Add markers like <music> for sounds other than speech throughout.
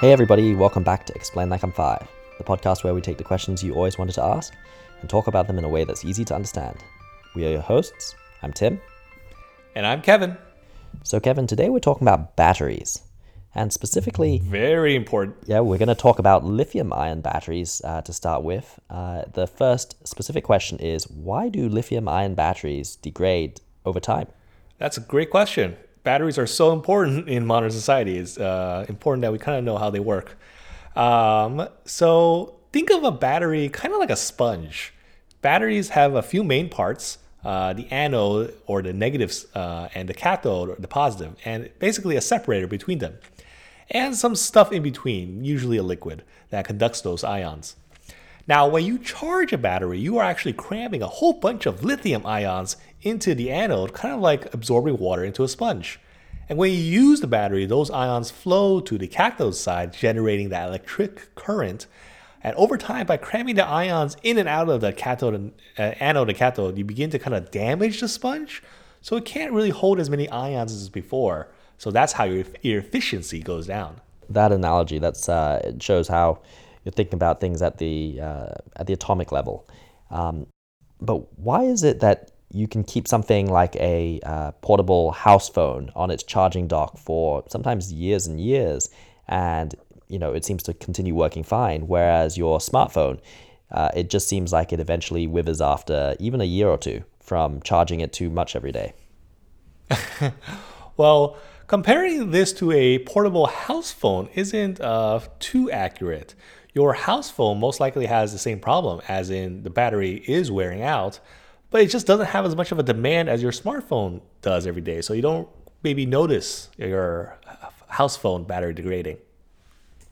Hey, everybody, welcome back to Explain Like I'm Five, the podcast where we take the questions you always wanted to ask and talk about them in a way that's easy to understand. We are your hosts. I'm Tim. And I'm Kevin. So, Kevin, today we're talking about batteries. And specifically, Very important. yeah, we're going to talk about lithium ion batteries uh, to start with. Uh, the first specific question is why do lithium ion batteries degrade over time? That's a great question. Batteries are so important in modern society. It's uh, important that we kind of know how they work. Um, so think of a battery kind of like a sponge. Batteries have a few main parts. Uh, the anode or the negatives uh, and the cathode or the positive, and basically a separator between them, and some stuff in between, usually a liquid that conducts those ions. Now, when you charge a battery, you are actually cramming a whole bunch of lithium ions into the anode, kind of like absorbing water into a sponge. And when you use the battery, those ions flow to the cathode side, generating that electric current. And over time, by cramming the ions in and out of the cathode and uh, anode and cathode, you begin to kind of damage the sponge. So it can't really hold as many ions as before. So that's how your, your efficiency goes down. That analogy, that's uh, shows how you're thinking about things at the uh, at the atomic level. Um, but why is it that you can keep something like a uh, portable house phone on its charging dock for sometimes years and years, and you know it seems to continue working fine, whereas your smartphone, uh, it just seems like it eventually withers after even a year or two from charging it too much every day. <laughs> Well, comparing this to a portable house phone isn't uh, too accurate. Your house phone most likely has the same problem, as in the battery is wearing out, but it just doesn't have as much of a demand as your smartphone does every day. So you don't maybe notice your house phone battery degrading.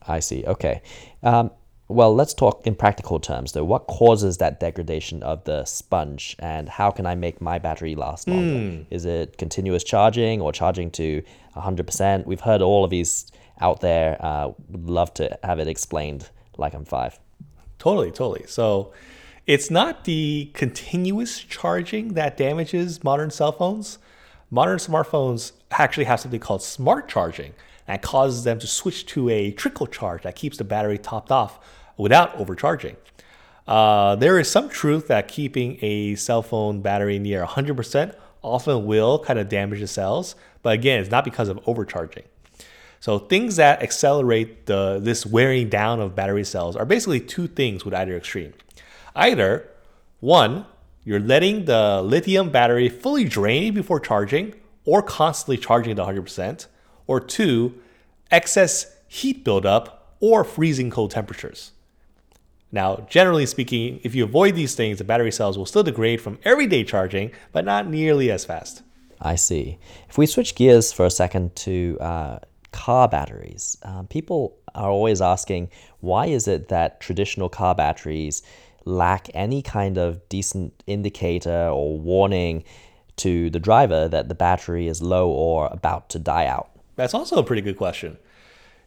I see. Okay. Um, well, let's talk in practical terms, though. What causes that degradation of the sponge, and how can I make my battery last longer? Is it continuous charging or charging to 100%? We've heard all of these out there. Uh, would love to have it explained like I'm five. Totally, totally. So it's not the continuous charging that damages modern cell phones. Modern smartphones actually have something called smart charging that causes them to switch to a trickle charge that keeps the battery topped off without overcharging. Uh, there is some truth that keeping a cell phone battery near 100% often will kind of damage the cells, but again, it's not because of overcharging. So things that accelerate the this wearing down of battery cells are basically two things with either extreme. Either one, you're letting the lithium battery fully drain before charging or constantly charging at 100%, or two, excess heat buildup or freezing cold temperatures. Now, generally speaking, if you avoid these things, the battery cells will still degrade from everyday charging, but not nearly as fast. I see. If we switch gears for a second to uh, car batteries, um, people are always asking why is it that traditional car batteries lack any kind of decent indicator or warning to the driver that the battery is low or about to die out? That's also a pretty good question.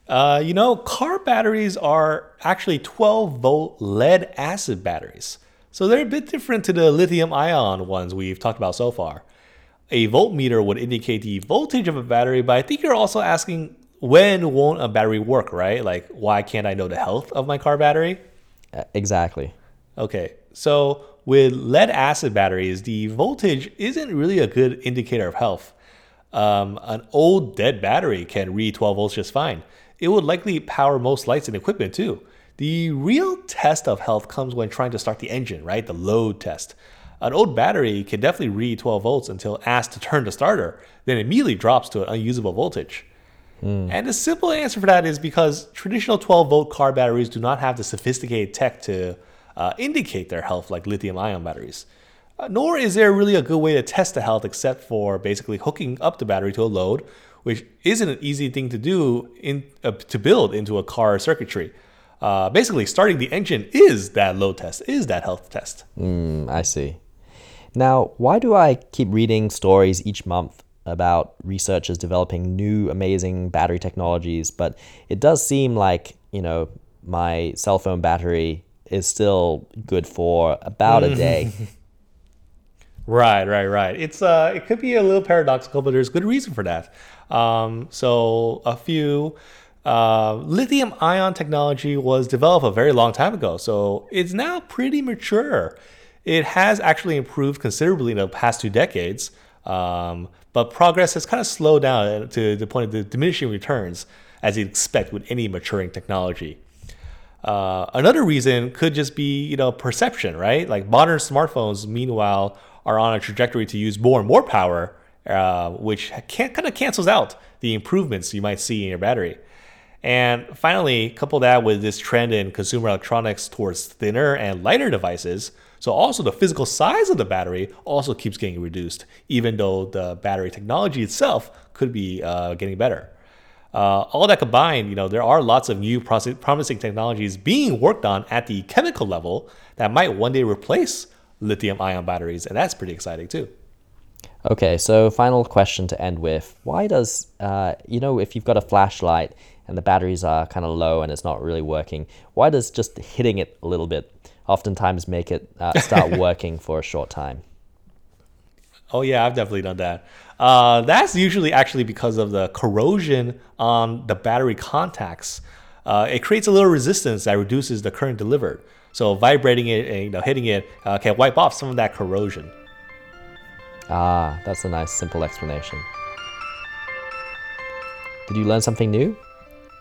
Uh, you know, car batteries are actually 12 volt lead acid batteries. So they're a bit different to the lithium ion ones we've talked about so far. A voltmeter would indicate the voltage of a battery, but I think you're also asking when won't a battery work, right? Like, why can't I know the health of my car battery? Uh, exactly. Okay, so with lead acid batteries, the voltage isn't really a good indicator of health. Um, an old dead battery can read 12 volts just fine. It would likely power most lights and equipment too. The real test of health comes when trying to start the engine, right? The load test. An old battery can definitely read 12 volts until asked to turn the starter, then immediately drops to an unusable voltage. And the simple answer for that is because traditional 12 volt car batteries do not have the sophisticated tech to uh, indicate their health like lithium ion batteries. Uh, nor is there really a good way to test the health except for basically hooking up the battery to a load, which isn't an easy thing to do in, uh, to build into a car circuitry. Uh, basically, starting the engine is that load test, is that health test. Mm, I see. Now, why do I keep reading stories each month about researchers developing new amazing battery technologies, but it does seem like, you know, my cell phone battery is still good for about a day. <laughs> Right, right, right. It's uh, it could be a little paradoxical, but there's good reason for that. Um, so a few Uh, lithium ion technology was developed a very long time ago, so it's now pretty mature. It has actually improved considerably in the past two decades, um, but progress has kind of slowed down to the point of the diminishing returns, as you'd expect with any maturing technology. Uh, another reason could just be you know perception, right? Like modern smartphones, meanwhile, are on a trajectory to use more and more power, uh, which can, kind of cancels out the improvements you might see in your battery. And finally, couple that with this trend in consumer electronics towards thinner and lighter devices. So also the physical size of the battery also keeps getting reduced, even though the battery technology itself could be uh, getting better. Uh, all that combined, you know, there are lots of new promising technologies being worked on at the chemical level that might one day replace lithium-ion batteries, and that's pretty exciting too. Okay, so final question to end with: Why does uh, you know if you've got a flashlight and the batteries are kind of low and it's not really working, why does just hitting it a little bit oftentimes make it uh, start <laughs> working for a short time? Oh yeah, I've definitely done that. Uh, that's usually actually because of the corrosion on the battery contacts. Uh, it creates a little resistance that reduces the current delivered. So vibrating it and you know, hitting it uh, can wipe off some of that corrosion. Ah, that's a nice simple explanation. Did you learn something new?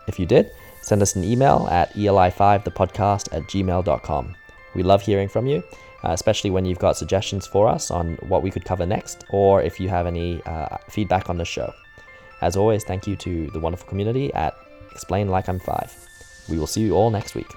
If you did, send us an email at eli5thepodcast at gmail.com. We love hearing from you, uh, especially when you've got suggestions for us on what we could cover next, or if you have any uh, feedback on the show. As always, thank you to the wonderful community at Explain Like I'm Five. We will see you all next week.